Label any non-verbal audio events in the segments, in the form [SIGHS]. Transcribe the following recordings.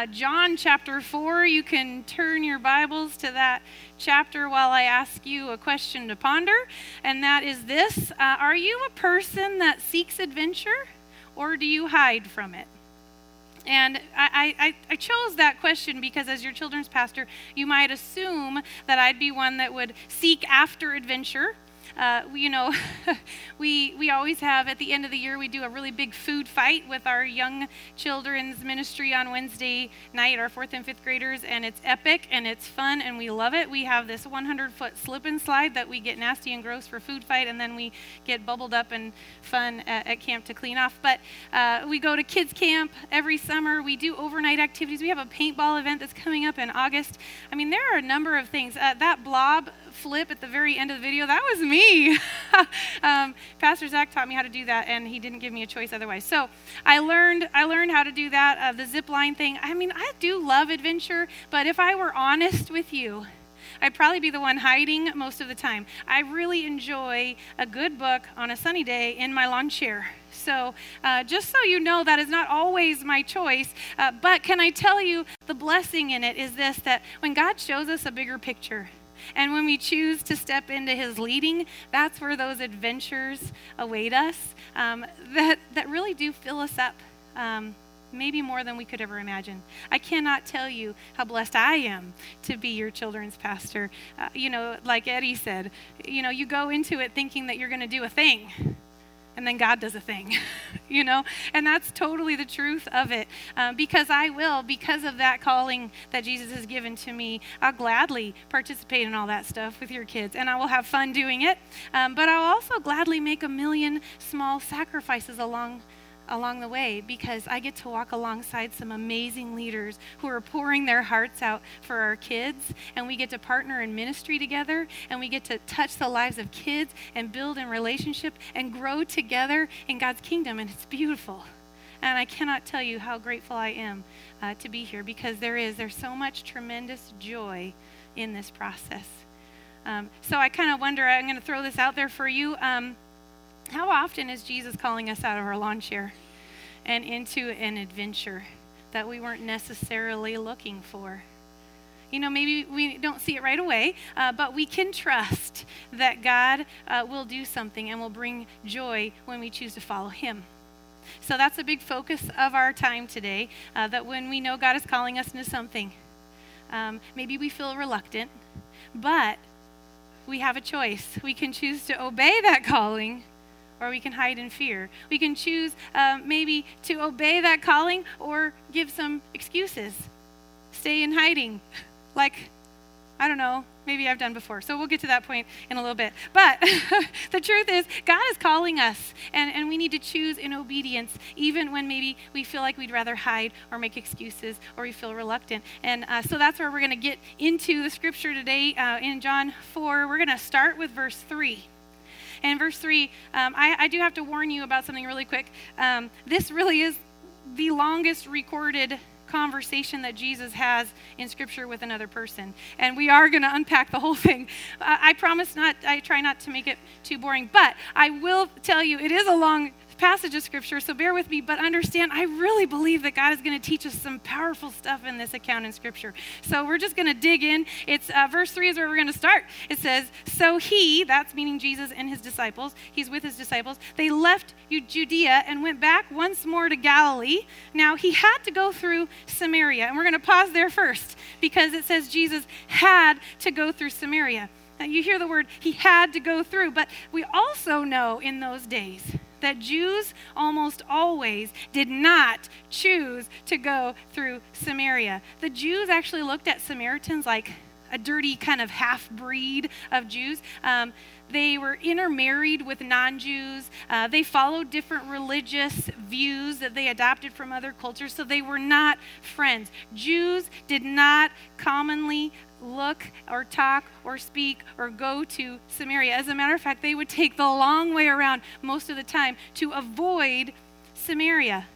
uh, John chapter 4. You can turn your Bibles to that chapter while I ask you a question to ponder. And that is this uh, Are you a person that seeks adventure or do you hide from it? And I, I, I, chose that question because, as your children's pastor, you might assume that I'd be one that would seek after adventure uh, you know, [LAUGHS] we, we always have at the end of the year, we do a really big food fight with our young children's ministry on Wednesday night, our fourth and fifth graders, and it's epic and it's fun and we love it. We have this 100 foot slip and slide that we get nasty and gross for food fight, and then we get bubbled up and fun at, at camp to clean off. But uh, we go to kids' camp every summer. We do overnight activities. We have a paintball event that's coming up in August. I mean, there are a number of things. Uh, that blob flip at the very end of the video, that was me. [LAUGHS] um, Pastor Zach taught me how to do that, and he didn't give me a choice otherwise. So I learned, I learned how to do that. Uh, the zip line thing. I mean, I do love adventure, but if I were honest with you, I'd probably be the one hiding most of the time. I really enjoy a good book on a sunny day in my lawn chair. So, uh, just so you know, that is not always my choice. Uh, but can I tell you, the blessing in it is this that when God shows us a bigger picture, and when we choose to step into His leading, that's where those adventures await us um, that, that really do fill us up. Um, maybe more than we could ever imagine. I cannot tell you how blessed I am to be your children's pastor. Uh, you know, like Eddie said, you know, you go into it thinking that you're going to do a thing and then God does a thing, [LAUGHS] you know? And that's totally the truth of it. Um, because I will, because of that calling that Jesus has given to me, I'll gladly participate in all that stuff with your kids, and I will have fun doing it. Um, but I'll also gladly make a million small sacrifices along along the way because I get to walk alongside some amazing leaders who are pouring their hearts out for our kids. And we get to partner in ministry together and we get to touch the lives of kids and build in relationship and grow together in God's kingdom. And it's beautiful. And I cannot tell you how grateful I am uh, to be here because there is, there's so much tremendous joy in this process. Um, so I kind of wonder, I'm going to throw this out there for you. Um, how often is Jesus calling us out of our lawn chair and into an adventure that we weren't necessarily looking for? You know, maybe we don't see it right away, uh, but we can trust that God uh, will do something and will bring joy when we choose to follow Him. So that's a big focus of our time today. Uh, that when we know God is calling us into something, um, maybe we feel reluctant, but we have a choice. We can choose to obey that calling or we can hide in fear. We can choose um, maybe to obey that calling or give some excuses, stay in hiding, [LAUGHS] like, I don't know, maybe I've done before. So we'll get to that point in a little bit. But [LAUGHS] the truth is, God is calling us, and, and we need to choose in obedience, even when maybe we feel like we'd rather hide or make excuses or we feel reluctant. And uh, so that's where we're going to get into the scripture today uh, in John 4. We're going to start with verse 3. And verse 3, um, I, I, do have to warn you about something really quick. Um, this really is the longest recorded conversation that Jesus has in Scripture with another person. And we are going to unpack the whole [LAUGHS] thing. I, I promise not, I try not to make it too boring, but I will tell you it is a long passage of scripture, so bear with me, but understand I really believe that God is going to teach us some powerful stuff in this account in scripture. So we're just going to dig in. It's uh, verse 3 is where we're going to start. It says, So he, that's meaning Jesus and his disciples, he's with his disciples, they left Judea and went back once more to Galilee. Now he had to go through Samaria, and we're going to pause there first because it says Jesus had to go through Samaria. Now, you hear the word he had to go through, but we also know in those days that Jews almost always did not choose to go through Samaria. The Jews actually looked at Samaritans like a dirty kind of half breed of Jews. Um, they were intermarried with non Jews. Uh, they followed different religious views that they adopted from other cultures, so they were not friends. Jews did not commonly look or talk or speak or go to Samaria. As a matter of fact, they would take the long way around most of the time to avoid Samaria.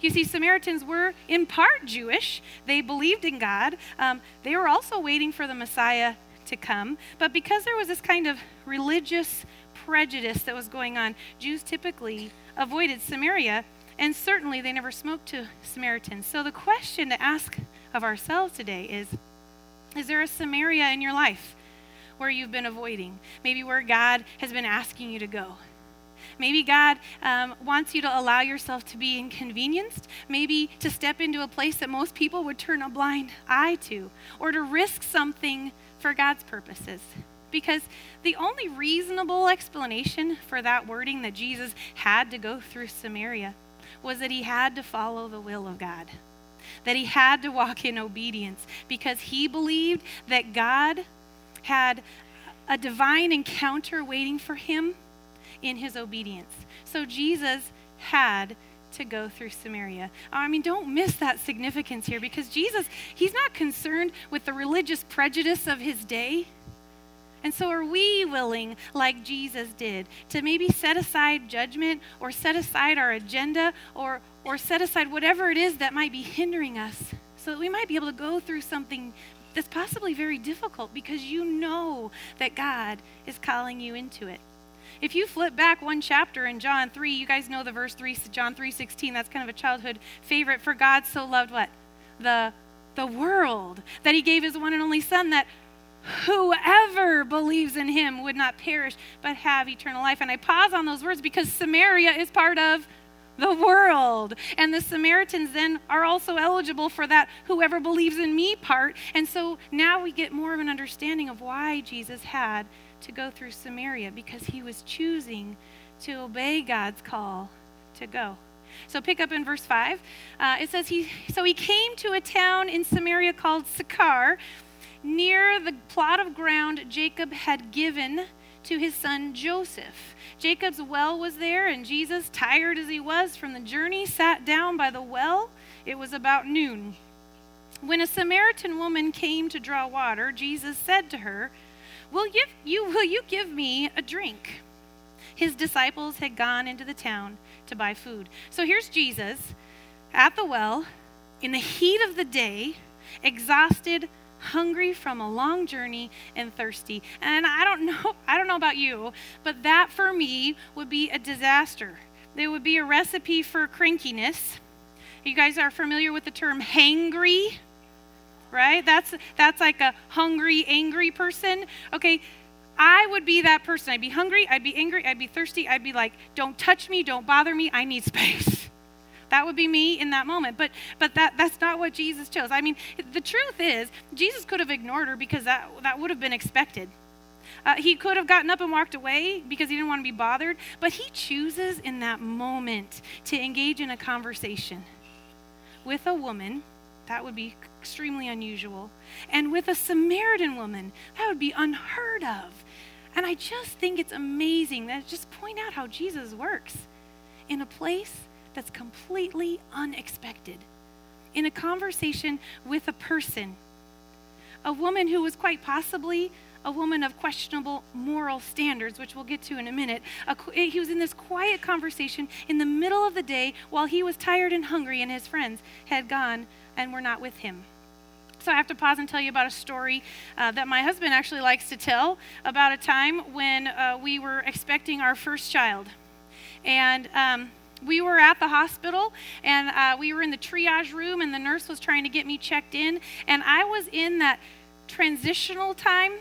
You see, Samaritans were in part Jewish. They believed in God. Um, they were also waiting for the Messiah to come. But because there was this kind of religious prejudice that was going on, Jews typically avoided Samaria And certainly they never spoke to Samaritans. So the question to ask of ourselves today is Is there a Samaria in your life where you've been avoiding? Maybe where God has been asking you to go? Maybe God um, wants you to allow yourself to be inconvenienced, maybe to step into a place that most people would turn a blind eye to, or to risk something for God's purposes. Because the only reasonable explanation for that wording that Jesus had to go through Samaria was that he had to follow the will of God, that he had to walk in obedience, because he believed that God had a divine encounter waiting for him in his obedience. So Jesus had to go through Samaria. I mean, don't miss that significance here because Jesus, he's not concerned with the religious prejudice of his day. And so, are we willing, like Jesus did, to maybe set aside judgment or set aside our agenda or, or set aside whatever it is that might be hindering us so that we might be able to go through something that's possibly very difficult because you know that God is calling you into it? If you flip back one chapter in John 3, you guys know the verse 3, John 3:16, that's kind of a childhood favorite. For God so loved what? The the world that he gave his one and only son that whoever believes in him would not perish but have eternal life. And I pause on those words because Samaria is part of the world. And the Samaritans then are also eligible for that whoever believes in me part. And so now we get more of an understanding of why Jesus had to go through Samaria because he was choosing to obey God's call to go. So pick up in verse 5. Uh, it says, he, So he came to a town in Samaria called Sychar near the plot of ground Jacob had given to his son Joseph. Jacob's well was there, and Jesus, tired as he was from the journey, sat down by the well. It was about noon. When a Samaritan woman came to draw water, Jesus said to her, Will you, you, will you give me a drink? His disciples had gone into the town to buy food. So here's Jesus at the well in the heat of the day, exhausted, hungry from a long journey and thirsty. And I don't [LAUGHS] know, I don't know about you, but that for me would be a disaster. It would be a recipe for crankiness. You guys are familiar with the term hangry, right? That's that's like a hungry, angry person. Okay, I would be that person. I'd be hungry, I'd be angry, I'd be thirsty, I'd be like, "Don't touch me, don't bother me. I need [LAUGHS] space." That would be me in that moment. But but that that's not what Jesus chose. I mean, the truth is, Jesus could have ignored her because that that would have been expected. Uh, he could have gotten up and walked away because he didn't want to be bothered, but he chooses in that moment to engage in a conversation with a woman. That would be extremely unusual. And with a Samaritan woman, that would be unheard of. And I just think it's amazing that just point out how Jesus works in a place that's completely unexpected. In a conversation with a person, a woman who was quite possibly a woman of questionable moral standards, which we'll get to in a minute. A, he was in this quiet conversation in the middle of the day while he was tired and hungry, and his friends had gone and were not with him. So I have to pause and tell you about a story uh, that my husband actually likes to tell about a time when uh, we were expecting our first child. And um, we were at the hospital and uh, we were in the triage room and the nurse was trying to get me checked in and i was in that transitional time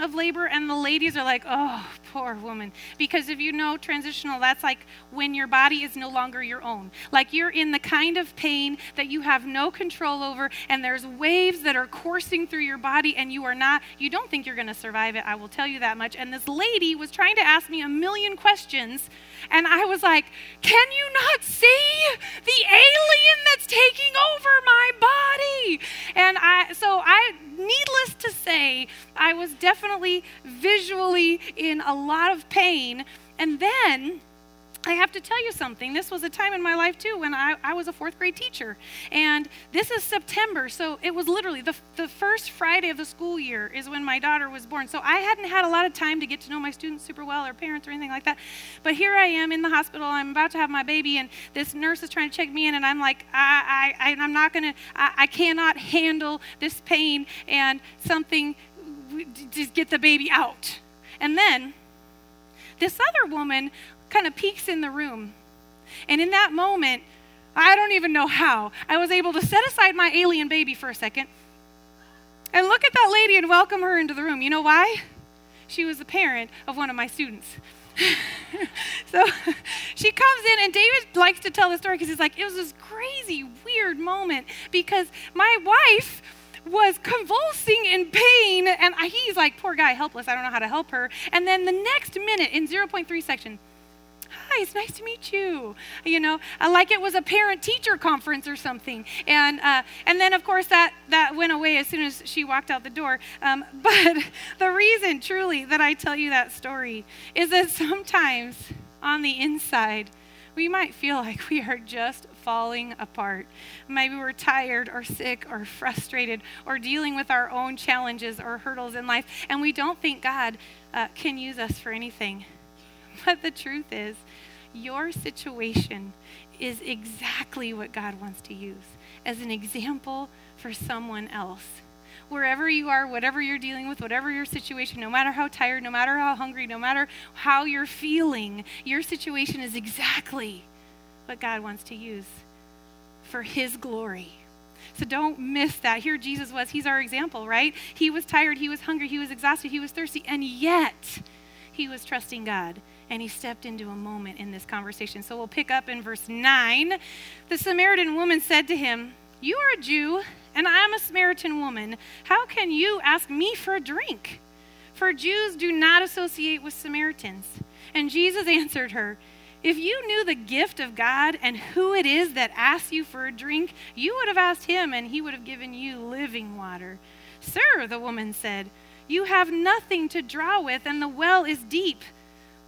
of labor, and the ladies are like, oh, poor woman. Because if you know transitional, that's like when your body is no longer your own. Like you're in the kind of pain that you have no control over, and there's waves that are coursing through your body, and you are not, you don't think you're going to survive it. I will tell you that much. And this lady was trying to ask me a million questions, and I was like, can you not see the alien that's taking over my body? And I, so I, needless to say, I was definitely visually in a lot of pain. And then I have to tell you something. This was a time in my life, too, when I, I was a fourth grade teacher. And this is September, so it was literally the, the first Friday of the school year is when my daughter was born. So I hadn't had a lot of time to get to know my students super well or parents or anything like that. But here I am in the hospital. I'm about to have my baby, and this nurse is trying to check me in, and I'm like, I, I, I'm not going to, I cannot handle this pain and something, just get the baby out. And then this other woman kind of peeks in the room. And in that moment, I don't even know how. I was able to set aside my alien baby for a second and look at that lady and welcome her into the room. You know why? She was the parent of one of my students. [LAUGHS] so she comes in, and David likes to tell the story because he's like, it was this crazy, weird moment because my wife was convulsing in pain, and he's like, poor guy, helpless. I don't know how to help her. And then the next minute, in 0.3 section, hi, it's nice to meet you. You know, like it was a parent teacher conference or something. And, uh, and then, of course, that, that went away as soon as she walked out the door. Um, [LAUGHS] but the reason, truly, that I tell you that story is that sometimes on the inside, we might feel like we are just falling apart. Maybe we're tired or sick or frustrated or dealing with our own challenges or hurdles in life, and we don't think God uh, can use us for anything. [LAUGHS] But the truth is, your situation is exactly what God wants to use as an example for someone else. Wherever you are, whatever you're dealing with, whatever your situation, no matter how tired, no matter how hungry, no matter how you're feeling, your situation is exactly what God wants to use for His glory. So don't miss that. Here Jesus was. He's our example, right? He was tired, he was hungry, he was exhausted, he was thirsty, and yet he was trusting God and he stepped into a moment in this conversation. So we'll pick up in verse 9. The Samaritan woman said to him, You are a Jew, and I'm a Samaritan woman. How can you ask me for a drink? For Jews do not associate with Samaritans. And Jesus [LAUGHS] answered her, If you knew the gift of God and who it is that asks you for a drink, you would have asked him, and he would have given you living water. Sir, the woman said, You have nothing to draw with, and the well is deep.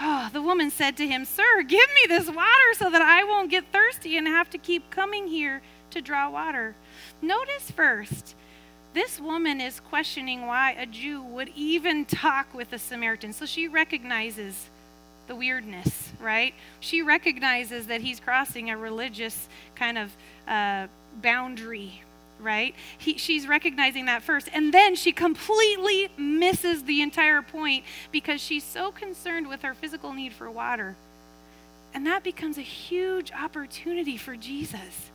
Oh, [SIGHS] the woman said to him, Sir, give me this water so that I won't get thirsty and have to keep coming here to draw water. Notice first, this woman is questioning why a Jew would even talk with a Samaritan. So she recognizes the weirdness, right? She recognizes that he's crossing a religious kind of uh, boundary, right? He, she's recognizing that first. And then she completely misses the entire point because she's so concerned with her physical need for water. And that becomes a huge opportunity for Jesus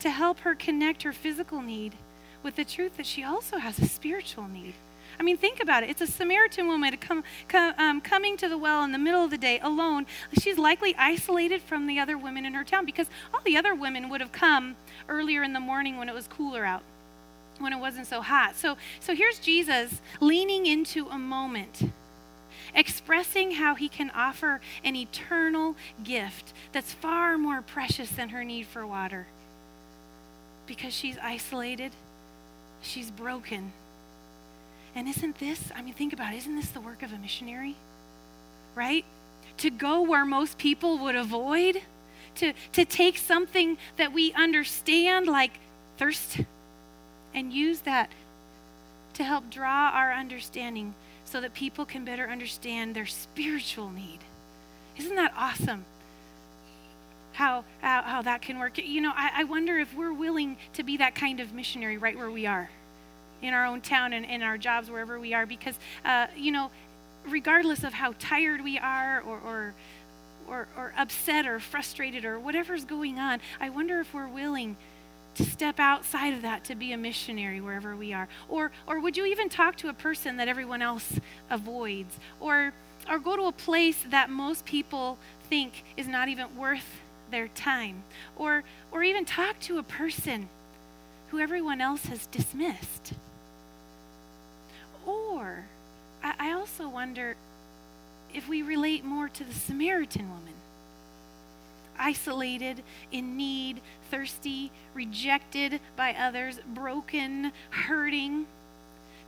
to help her connect her physical need with the truth that she also has a spiritual need. I mean, think about it. It's a Samaritan woman to come, come um, coming to the well in the middle of the day alone. She's likely isolated from the other women in her town because all the other women would have come earlier in the morning when it was cooler out, when it wasn't so hot. So, so here's Jesus leaning into a moment expressing how he can offer an eternal gift that's far more precious than her need for water. Because she's isolated, she's broken, and isn't this, I mean, think about it, isn't this the work of a missionary? Right? To go where most people would avoid, to, to take something that we understand, like thirst, and use that to help draw our understanding so that people can better understand their spiritual need. Isn't that awesome? How, how, how that can work. You know, I, I wonder if we're willing to be that kind of missionary right where we are in our own town and in our jobs, wherever we are, because, uh, you know, regardless of how tired we are or, or, or, or upset or frustrated or whatever's going on, I wonder if we're willing to step outside of that to be a missionary wherever we are. Or or would you even talk to a person that everyone else avoids? Or or go to a place that most people think is not even worth their time? Or or even talk to a person who everyone else has dismissed or I, I also wonder if we relate more to the Samaritan woman isolated, in need, thirsty, rejected by others, broken, hurting.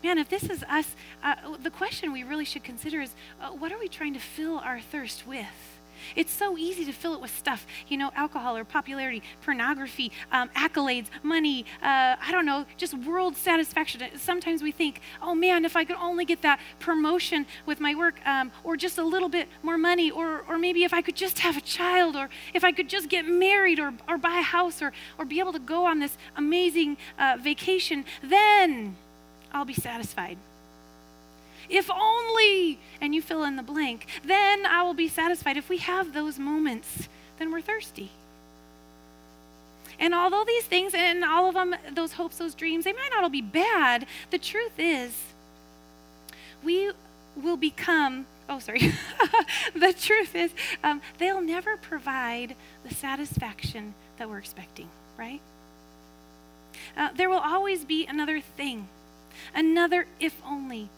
Man, if this is us, uh, the question we really should consider is uh, what are we trying to fill our thirst with? It's so easy to fill it with stuff, you know, alcohol or popularity, pornography, um, accolades, money, uh, I don't know, just world satisfaction. Sometimes we think, oh man, if I could only get that promotion with my work, um, or just a little bit more money, or, or maybe if I could just have a child, or if I could just get married, or, or buy a house, or, or be able to go on this amazing uh, vacation, then I'll be satisfied. If only, and you fill in the blank, then I will be satisfied. If we have those moments, then we're thirsty. And although these things and all of them, those hopes, those dreams, they might not all be bad, the truth is, we will become, oh, sorry. [LAUGHS] the truth is, um, they'll never provide the satisfaction that we're expecting, right? Uh, there will always be another thing, another if only.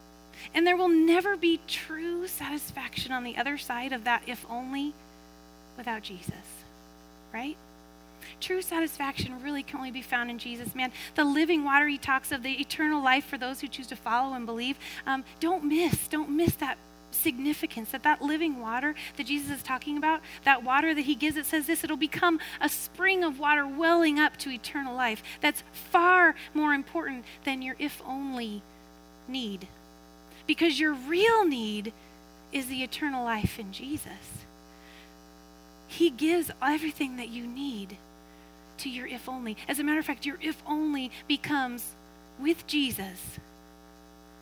And there will never be true satisfaction on the other side of that if only without Jesus, right? True satisfaction really can only be found in Jesus, man. The living water he talks of, the eternal life for those who choose to follow and believe. Um, don't miss, don't miss that significance that that living water that Jesus is talking about, that water that he gives, it says this, it'll become a spring of water welling up to eternal life. That's far more important than your if only need because your real need is the eternal life in Jesus. He gives everything that you need to your if only. As a matter of fact, your if only becomes with Jesus.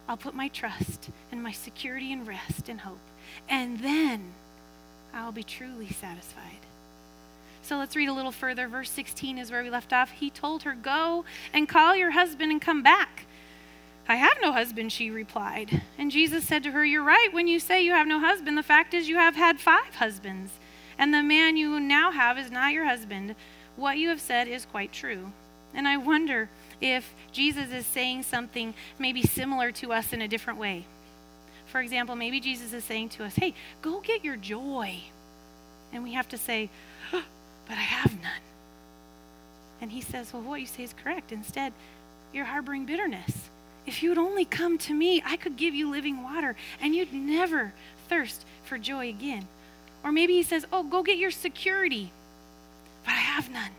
I'll put my trust and my security and rest and hope. And then I'll be truly satisfied. So let's read a little further. Verse 16 is where we left off. He told her, Go and call your husband and come back. I have no husband, she replied. And Jesus said to her, You're right when you say you have no husband. The fact is, you have had five husbands, and the man you now have is not your husband. What you have said is quite true. And I wonder if Jesus is saying something maybe similar to us in a different way. For example, maybe Jesus is saying to us, Hey, go get your joy. And we have to say, oh, But I have none. And he says, Well, what you say is correct. Instead, you're harboring bitterness. If you would only come to me, I could give you living water and you'd never thirst for joy again. Or maybe he says, Oh, go get your security, but I have none.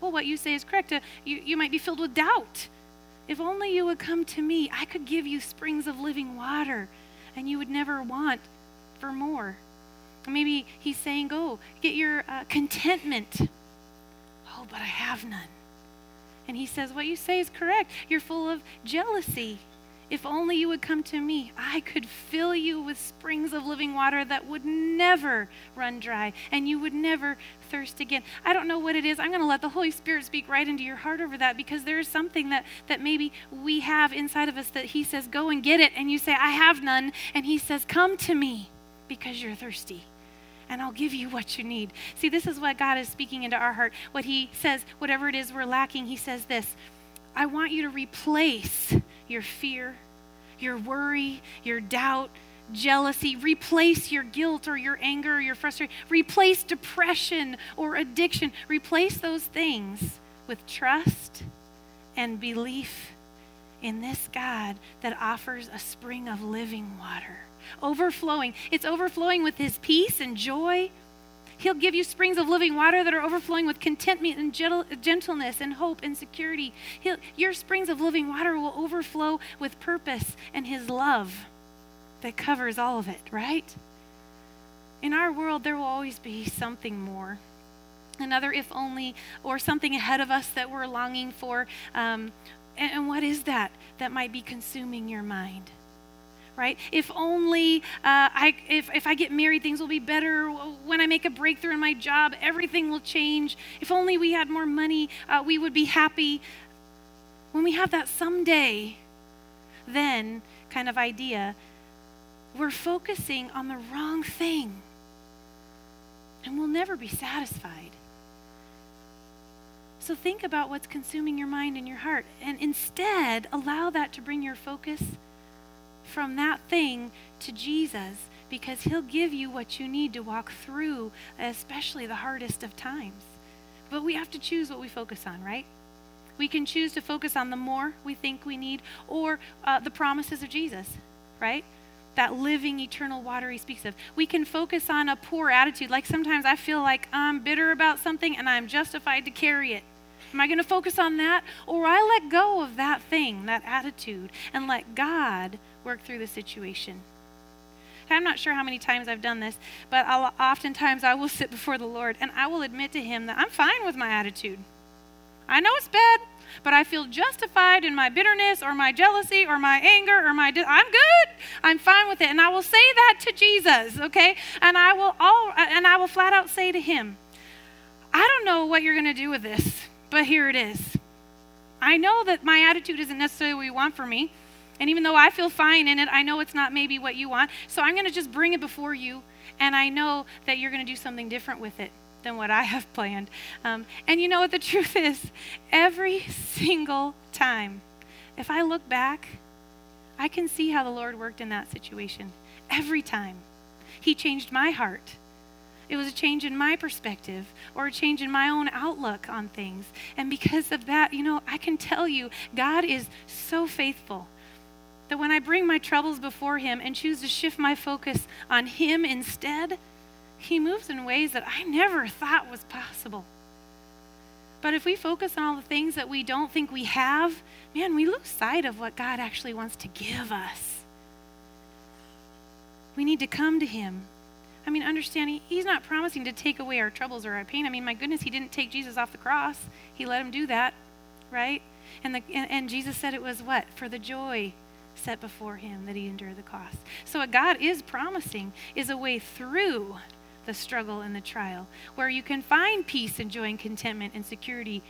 Well, what you say is correct. Uh, you, you might be filled with doubt. If only you would come to me, I could give you springs of living water and you would never want for more. Or maybe he's saying, Go get your uh, contentment. Oh, but I have none. And he says, What you say is correct. You're full of jealousy. If only you would come to me, I could fill you with springs of living water that would never run dry and you would never thirst again. I don't know what it is. I'm going to let the Holy Spirit speak right into your heart over that because there is something that, that maybe we have inside of us that He says, Go and get it. And you say, I have none. And He says, Come to me because you're thirsty and I'll give you what you need. See, this is what God is speaking into our heart. What He says, whatever it is we're lacking, He says this I want you to replace your fear, your worry, your doubt, jealousy, replace your guilt or your anger or your frustration, replace depression or addiction, replace those things with trust and belief in this God that offers a spring of living water overflowing. It's overflowing with His peace and joy. He'll give you springs of living water that are overflowing with contentment and gentleness and hope and security. He'll, your springs of living water will overflow with purpose and His love that covers all of it, right? In our world, there will always be something more. Another if only, or something ahead of us that we're longing for. Um, and, and what is that that might be consuming your mind? Right? If only uh, I, if, if I get married, things will be better. When I make a breakthrough in my job, everything will change. If only we had more money, uh, we would be happy. When we have that someday, then kind of idea, we're focusing on the wrong thing. And we'll never be satisfied. So think about what's consuming your mind and your heart. And instead, allow that to bring your focus from that thing to Jesus because He'll give you what you need to walk through, especially the hardest of times. But we have to choose what we focus on, right? We can choose to focus on the more we think we need or uh, the promises of Jesus, right? that living eternal water he speaks of. We can focus on a poor attitude. Like sometimes I feel like I'm bitter about something and I'm justified to carry it. Am I going to focus on that? Or I let go of that thing, that attitude, and let God work through the situation? I'm not sure how many times I've done this, but I'll, oftentimes I will [LAUGHS] sit before the Lord and I will admit to Him that I'm fine with my attitude. I know it's bad, but I feel justified in my bitterness or my jealousy or my anger or my. I'm good. I'm fine with it, and I will say that to Jesus, okay? And I will all and I will flat out say to Him, I don't know what you're going to do with this, but here it is. I know that my attitude isn't necessarily what you want for me. And even though I feel fine in it, I know it's not maybe what you want. So I'm going to just bring it before you. And I know that you're going to do something different with it than what I [LAUGHS] have planned. Um, and you know what the [LAUGHS] truth is? Every single time, if I look back, I can see how the Lord worked in that situation. Every time. He changed my heart. It was a change in my perspective or a change in my own outlook on things. And because of that, you know, I can tell you, God is so faithful that when I bring my troubles before Him and choose to shift my focus on Him instead, He moves in ways that I never thought was possible. But if we focus on all the things that we don't think we have, man, we lose sight of what God actually wants to give us. We need to come to Him. I mean, understanding He's not promising to take away our troubles or our pain. I mean, my goodness, He didn't take Jesus off the cross, He let Him do that, right? And, the, and, and Jesus said it was what? For the joy set before him that he endured the cost. So, what God is promising is a way through the struggle and the trial where you can find peace and joy and contentment and security.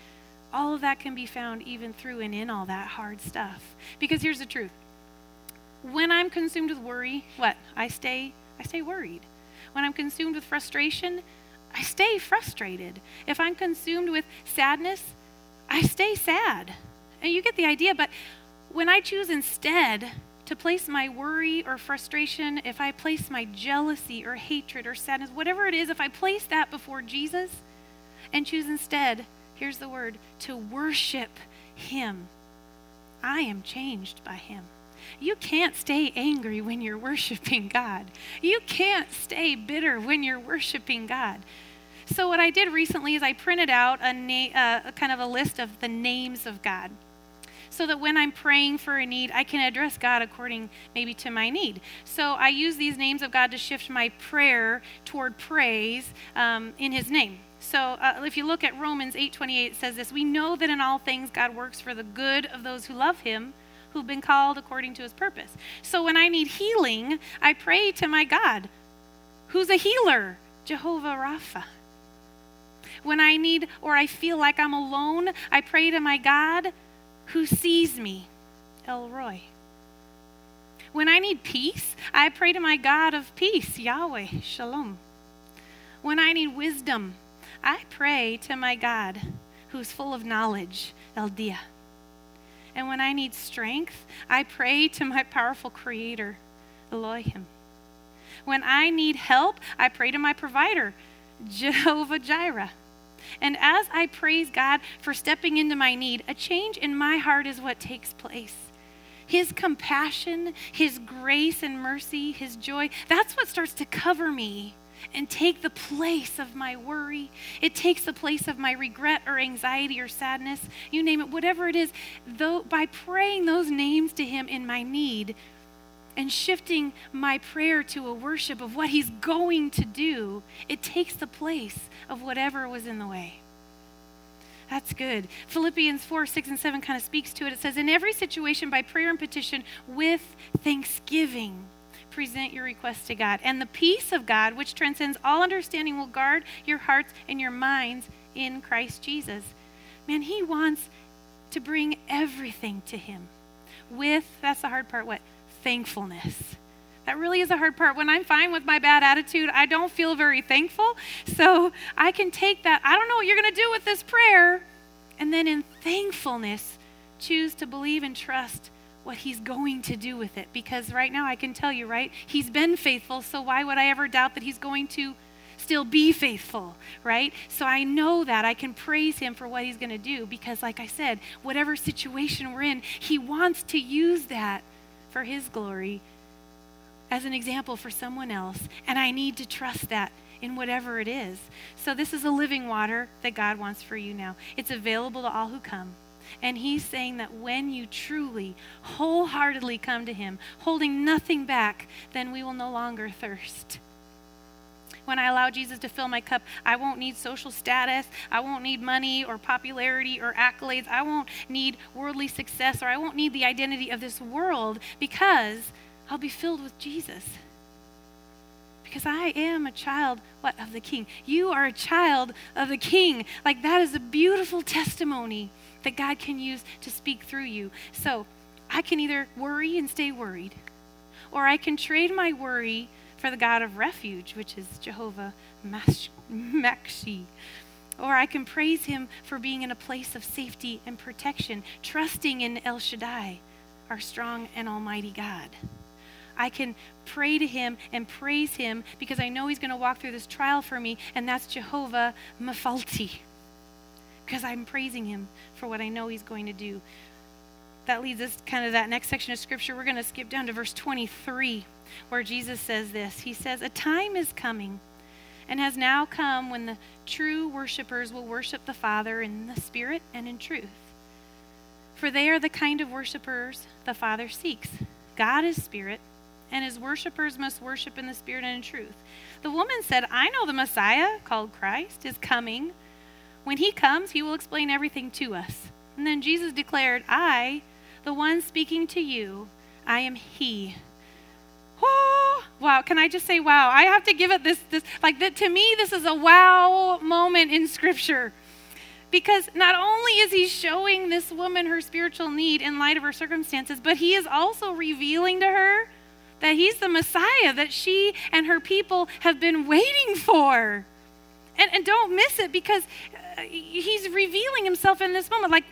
All of that can be found even through and in all that hard stuff. Because here's the truth when I'm consumed with worry, what? I stay, I stay worried. When I'm consumed with frustration, I stay frustrated. If I'm consumed with sadness, I stay sad. And you get the idea, but when I choose instead to place my worry or frustration, if I place my jealousy or hatred or sadness, whatever it is, if I place that before Jesus and choose instead, here's the word, to worship Him, I am changed by Him. You can't stay angry when you're worshiping God. You can't stay bitter when you're worshiping God. So, what I did recently is I printed out a na- uh, kind of a list of the names of God so that when I'm praying for a need, I can address God according maybe to my need. So I use these names of God to shift my prayer toward praise um, in His name. So uh, if you look at Romans 8:28, it says this: We know that in all things God works for the good of those who love Him, who've been called according to His purpose. So when I need healing, I pray to my God, who's a healer, Jehovah Rapha. When I need or I feel like I'm alone, I pray to my God who sees me, El Roi. When I need peace, I pray to my God of peace, Yahweh, Shalom. When I need wisdom, I pray to my God who's full of knowledge, El Dia. And when I need strength, I pray to my powerful Creator, Elohim. When I need help, I pray to my provider, [LAUGHS] Jehovah Jireh. And as I praise God for stepping into my need, a change in my heart is what takes place. His compassion, His grace and mercy, His joy, that's what starts to cover me and take the place of my worry. It takes the place of my regret or anxiety or sadness. You name it, whatever it is. Though by praying those names to Him in my need, and shifting my prayer to a worship of what He's going to do, it takes the place of whatever was in the way. That's good. Philippians 4, 6, and 7 kind of speaks to it. It says, In every situation, by prayer and petition, with thanksgiving, present your requests to God. And the peace of God, which transcends all understanding, will guard your hearts and your minds in Christ Jesus. Man, He wants to bring everything to Him with, that's the hard part, what? Thankfulness. That really is a hard part. When I'm fine with my bad attitude, I don't feel very thankful. So I can take that, I don't know what you're going to do with this prayer, and then in thankfulness, choose to believe and trust what he's going to do with it. Because right now I can tell you, right? He's been faithful, so why would I ever doubt that he's going to still be faithful, right? So I know that I can praise him for what he's going to do because, like I said, whatever situation we're in, he wants to use that for His glory as an example for someone else, and I need to trust that in whatever it is. So, this is a living water that God wants for you now. It's available to all who come. And He's saying that when you truly, wholeheartedly come to Him, holding nothing back, then we will no longer thirst. When I allow Jesus to fill my cup, I won't need social status. I won't need money or popularity or accolades. I won't need worldly success or I won't need the identity of this world because I'll be filled with Jesus. Because I am a child, what, of the King. You are a child of the King. Like that is a beautiful testimony that God can use to speak through you. So I can either worry and stay worried, or I can trade my worry for the God of refuge, which is Jehovah Machsi. Or I can praise him for being in a place of safety and protection, trusting in El Shaddai, our strong and almighty God. I can pray to him and praise him because I know he's going to walk through this trial for me, and that's Jehovah Mephalti. Because I'm praising him for what I know he's going to do. That leads us kind of that next section of scripture. We're going to skip down to verse 23, where Jesus says this. He says, A time is coming and has now come when the true worshipers will worship the Father in the Spirit and in truth. For they are the kind of worshipers the Father seeks. God is Spirit, and his worshippers must worship in the Spirit and in truth. The woman said, I know the Messiah, called Christ, is coming. When he comes, he will explain everything to us. And then Jesus declared, I, the one speaking to you, I am he. Wow. Can I just say wow? I have to give it this, this like that to me, this is a wow moment in Scripture. Because not only is he showing this woman her spiritual need in light of her circumstances, but he is also revealing to her that he's the Messiah that she and her people have been waiting for. And, and don't miss it because uh, he's revealing himself in this moment like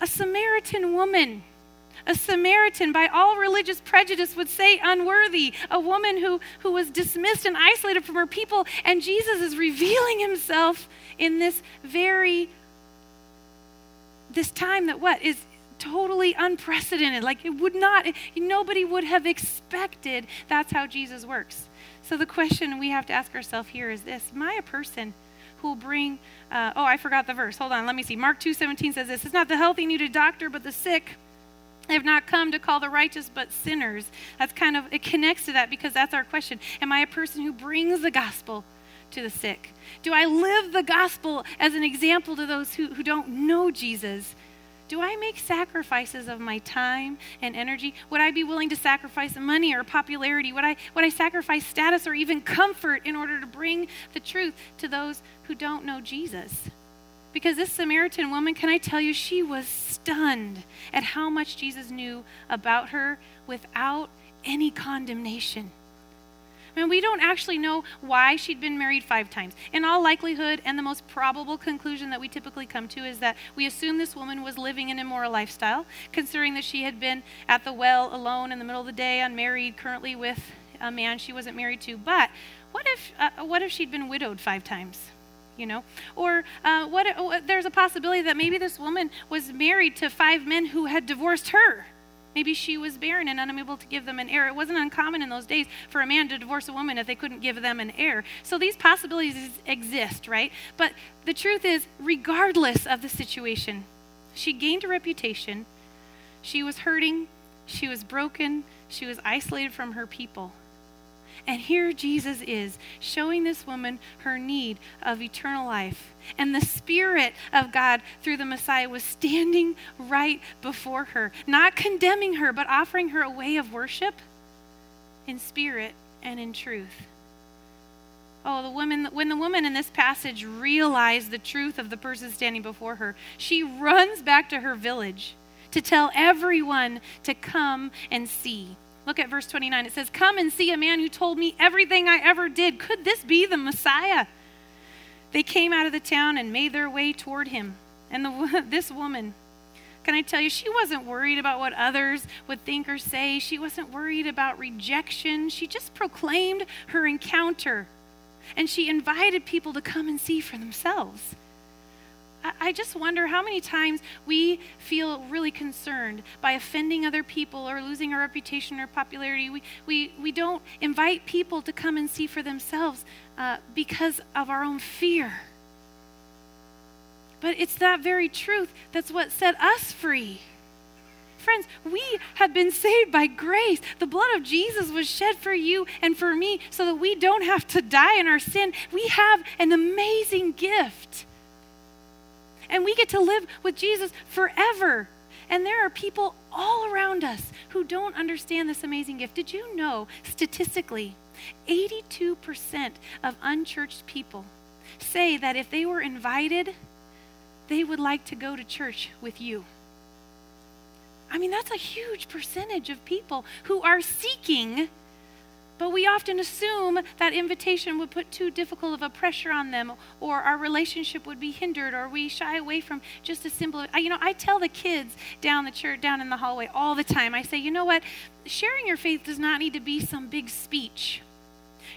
a Samaritan woman. A Samaritan, by all religious prejudice, would say unworthy. A woman who, who was dismissed and isolated from her people. And Jesus is revealing himself in this very, this time that what? Is totally unprecedented. Like it would not, nobody would have expected that's how Jesus works. So the question we have to ask ourselves here is this Am I a person who will bring, uh, oh, I forgot the verse. Hold on, let me see. Mark 2.17 says this It's not the healthy need a doctor, but the sick. I have not come to call the righteous, but sinners. That's kind of, it connects to that because that's our question. Am I a person who brings the gospel to the sick? Do I live the gospel as an example to those who, who don't know Jesus? Do I make sacrifices of my time and energy? Would I be willing to sacrifice money or popularity? Would I, would I sacrifice status or even comfort in order to bring the truth to those who don't know Jesus? Because this Samaritan woman, can I tell you, she was stunned at how much Jesus knew about her without any condemnation. I mean, we don't actually know why she'd been married five times. In all likelihood, and the most probable conclusion that we typically come to is that we assume this woman was living an immoral lifestyle, considering that she had been at the well alone in the middle of the day, unmarried, currently with a man she wasn't married to. But what if, uh, what if she'd been widowed five times? You know or uh, what uh, there's a possibility that maybe this woman was married to five men who had divorced her Maybe she was barren and unable to give them an heir. It wasn't uncommon in those days for a man to divorce a woman if they couldn't give them an heir. So these possibilities exist, right? But the truth is, regardless of the situation, she gained a reputation. She was hurting. She was broken. She was isolated from her people. And here Jesus is showing this woman her need of eternal life. And the Spirit of God through the Messiah was standing right before her, not condemning her, but offering her a way of worship in spirit and in truth. Oh, the woman, when the woman in this passage realized the truth of the person standing before her, she runs back to her village to tell everyone to come and see. Look at verse 29. It says, Come and see a man who told me everything I ever did. Could this be the Messiah? They came out of the town and made their way toward him. And the, [LAUGHS] this woman, can I tell you, she wasn't worried about what others would think or say. She wasn't worried about rejection. She just proclaimed her encounter. And she invited people to come and see for themselves. I just wonder how many times we feel really concerned by offending other people or losing our reputation or popularity. We, we, we don't invite people to come and see for themselves uh, because of our own fear. But it's that very truth that's what set us free. Friends, we have been saved by grace. The blood of Jesus was shed for you and for me so that we don't have to die in our sin. We have an amazing gift. And we get to live with Jesus forever. And there are people all around us who don't understand this amazing gift. Did you know, statistically, 82% of unchurched people say that if they were invited, they would like to go to church with you? I mean, that's a huge percentage of people who are seeking, but we often assume that invitation would put too difficult of a pressure on them, or our relationship would be hindered, or we shy away from just a simple. You know, I tell the kids down the church, down in the hallway all the time. I say, you know what? Sharing your faith does not need to be some big speech.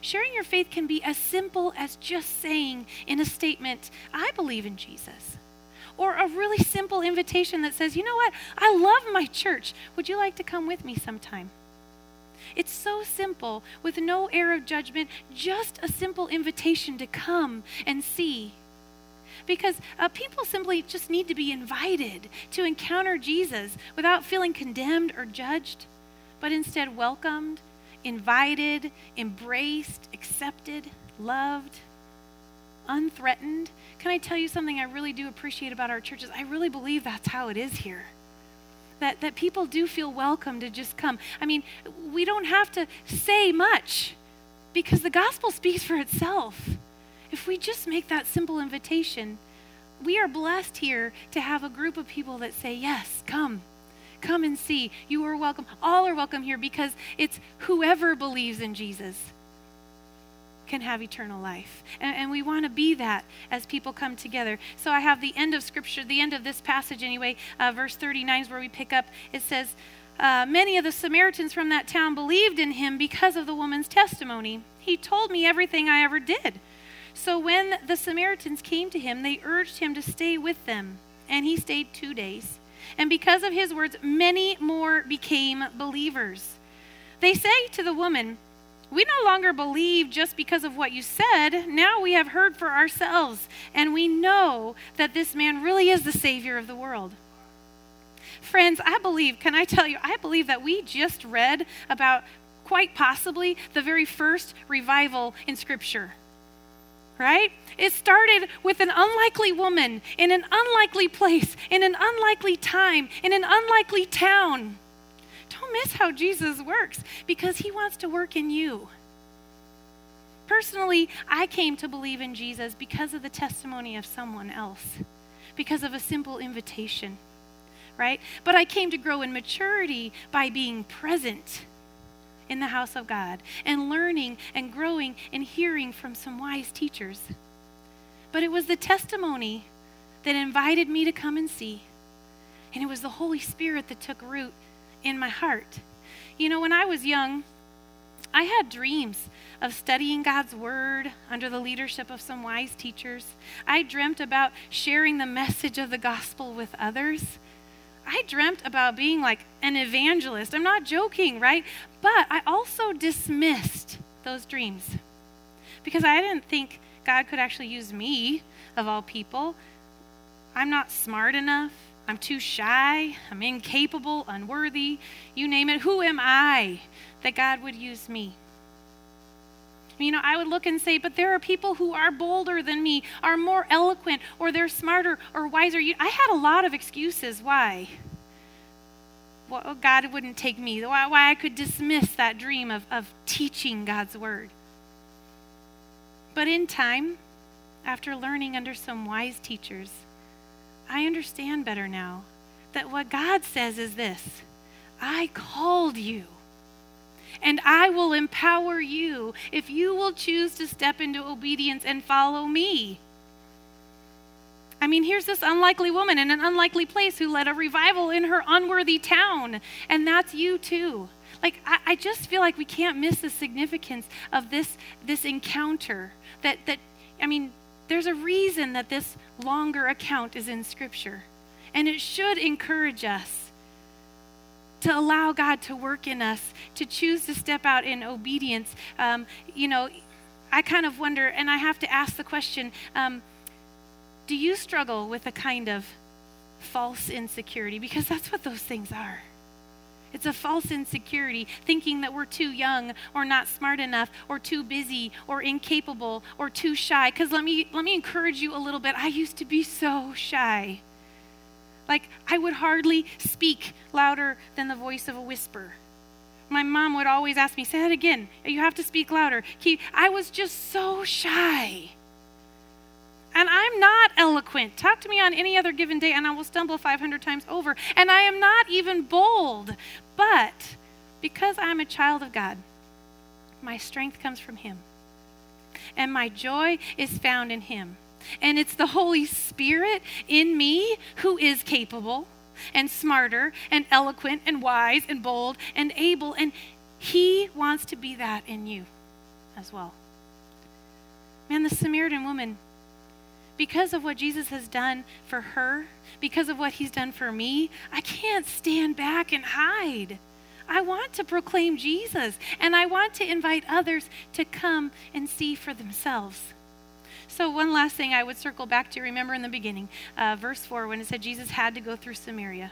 Sharing your faith can be as simple as just saying in a statement, I believe in Jesus or a really simple invitation that says, you know what, I love my church. Would you like to come with me sometime? It's so simple with no air of judgment, just a simple invitation to come and see. Because uh, people simply just need to be invited to encounter Jesus without feeling condemned or judged, but instead welcomed, invited, embraced, accepted, loved unthreatened. Can I tell you something I really do appreciate about our churches? I really believe that's how it is here. That, that people do feel welcome to just come. I mean, we don't have to say much because the gospel [LAUGHS] speaks for itself. If we just make that simple invitation, we are blessed here to have a group of people that say, Yes, come. Come and see. You are welcome. All are welcome here because it's whoever believes in Jesus can have eternal life. And, and we want to be that as people come together. So I have the end of Scripture, the end of this passage anyway, uh, verse 39 is where we pick up. It says, uh, Many of the Samaritans from that town believed in him because of the woman's testimony. He told me everything I ever did. So when the Samaritans came to him, they urged him to stay with them. And he stayed two days. And because of his words, many more became believers. They say to the woman, we no longer believe just because of what you said. Now we have heard for ourselves, and we know that this man really is the Savior of the world. Friends, I believe, can I tell you, I believe that we just read about quite possibly the very first revival in Scripture. Right? It started with an unlikely woman in an unlikely place, in an unlikely time, in an unlikely town don't miss how Jesus works because he wants to work in you. Personally, I came to believe in Jesus because of the testimony of someone else, because of a simple invitation, right? But I came to grow in maturity by being present in the house of God and learning and growing and hearing from some wise teachers. But it was the testimony that invited me to come and see. And it was the Holy Spirit that took root in my heart. You know, when I was young, I had dreams of studying God's Word under the leadership of some wise teachers. I dreamt about sharing the message of the gospel with others. I dreamt about being like an evangelist. I'm not joking, right? But I also dismissed those dreams because I didn't think God could actually use me, of all people. I'm not smart enough. I'm too shy, I'm incapable, unworthy, you name it. Who am I that God would use me? You know, I would look and say, but there are people who are bolder than me, are more eloquent, or they're smarter or wiser. You, I had a lot of excuses why. Well, God wouldn't take me, why, why I could dismiss that dream of, of teaching God's word. But in time, after learning under some wise teachers, I understand better now that what God says is this I called you. And I will empower you if you will choose to step into obedience and follow me. I mean, here's this unlikely woman in an unlikely place who led a revival in her unworthy town, and that's you too. Like, I, I just feel like we can't miss the significance of this, this encounter. That, that, I mean, there's a reason that this longer account is in Scripture. And it should encourage us to allow God to work in us, to choose to step out in obedience. Um, you know, I kind of wonder, and I have to ask the question um, do you struggle with a kind of false insecurity? Because that's what those things are. It's a false insecurity, thinking that we're too young or not smart enough or too busy or incapable or too shy. Because let me, let me encourage you a little bit. I used to be so shy. Like, I would hardly speak louder than the voice of a whisper. My mom would always ask me, Say that again. You have to speak louder. I was just so shy. And I'm not eloquent. Talk to me on any other given day, and I will stumble 500 times over. And I am not even bold. But because I'm a child of God, my strength comes from Him. And my joy is found in Him. And it's the Holy Spirit in me who is capable and smarter and eloquent and wise and bold and able. And He wants to be that in you as well. Man, the Samaritan woman, because of what Jesus has done for her, because of what He's done for me, I can't stand back and hide. I want to proclaim Jesus, and I want to invite others to come and see for themselves. So, one last thing I would circle back to remember in the beginning, uh, verse 4, when it said Jesus had to go through Samaria.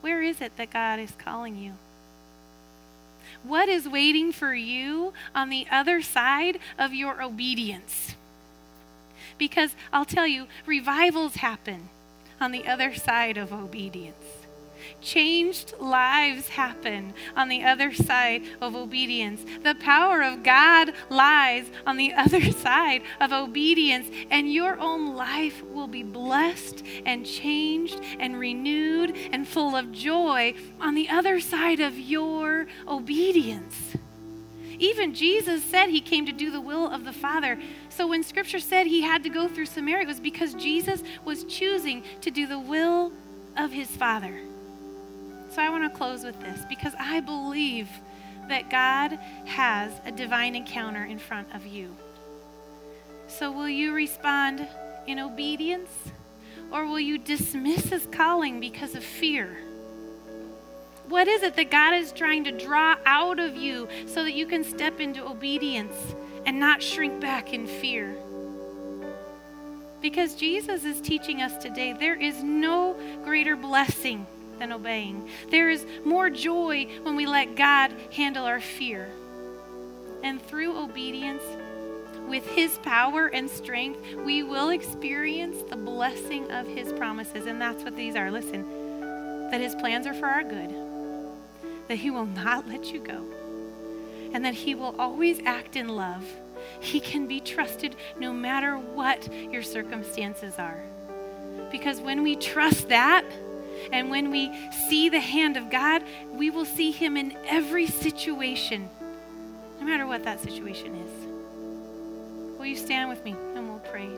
Where is it that God is calling you? What is waiting for you on the other side of your obedience? Because I'll tell you, revivals happen on the other side of obedience. Changed lives happen on the other side of obedience. The power of God lies on the [LAUGHS] other side of obedience, and your own life will be blessed and changed and renewed and full of joy on the other side of your obedience. Even Jesus said he came to do the will of the Father. So when scripture said he had to go through Samaria, it was because Jesus was choosing to do the will of his Father. So I want to close with this because I believe that God has a divine encounter in front of you. So will you respond in obedience or will you dismiss his calling because of fear? What is it that God is trying to draw out of you so that you can step into obedience and not shrink back in fear? Because Jesus is teaching us today there is no greater blessing than obeying. There is more joy when we let God handle our fear. And through obedience, with His power and strength, we will experience the blessing of His promises. And that's what these are. Listen, that His plans are for our good, that He will not let you go, and that He will always act in love. He can be trusted no matter what your circumstances are. Because when we trust that, and when we see the hand of God, we will see Him in every situation, no matter what that situation is. Will you stand with me and we'll pray?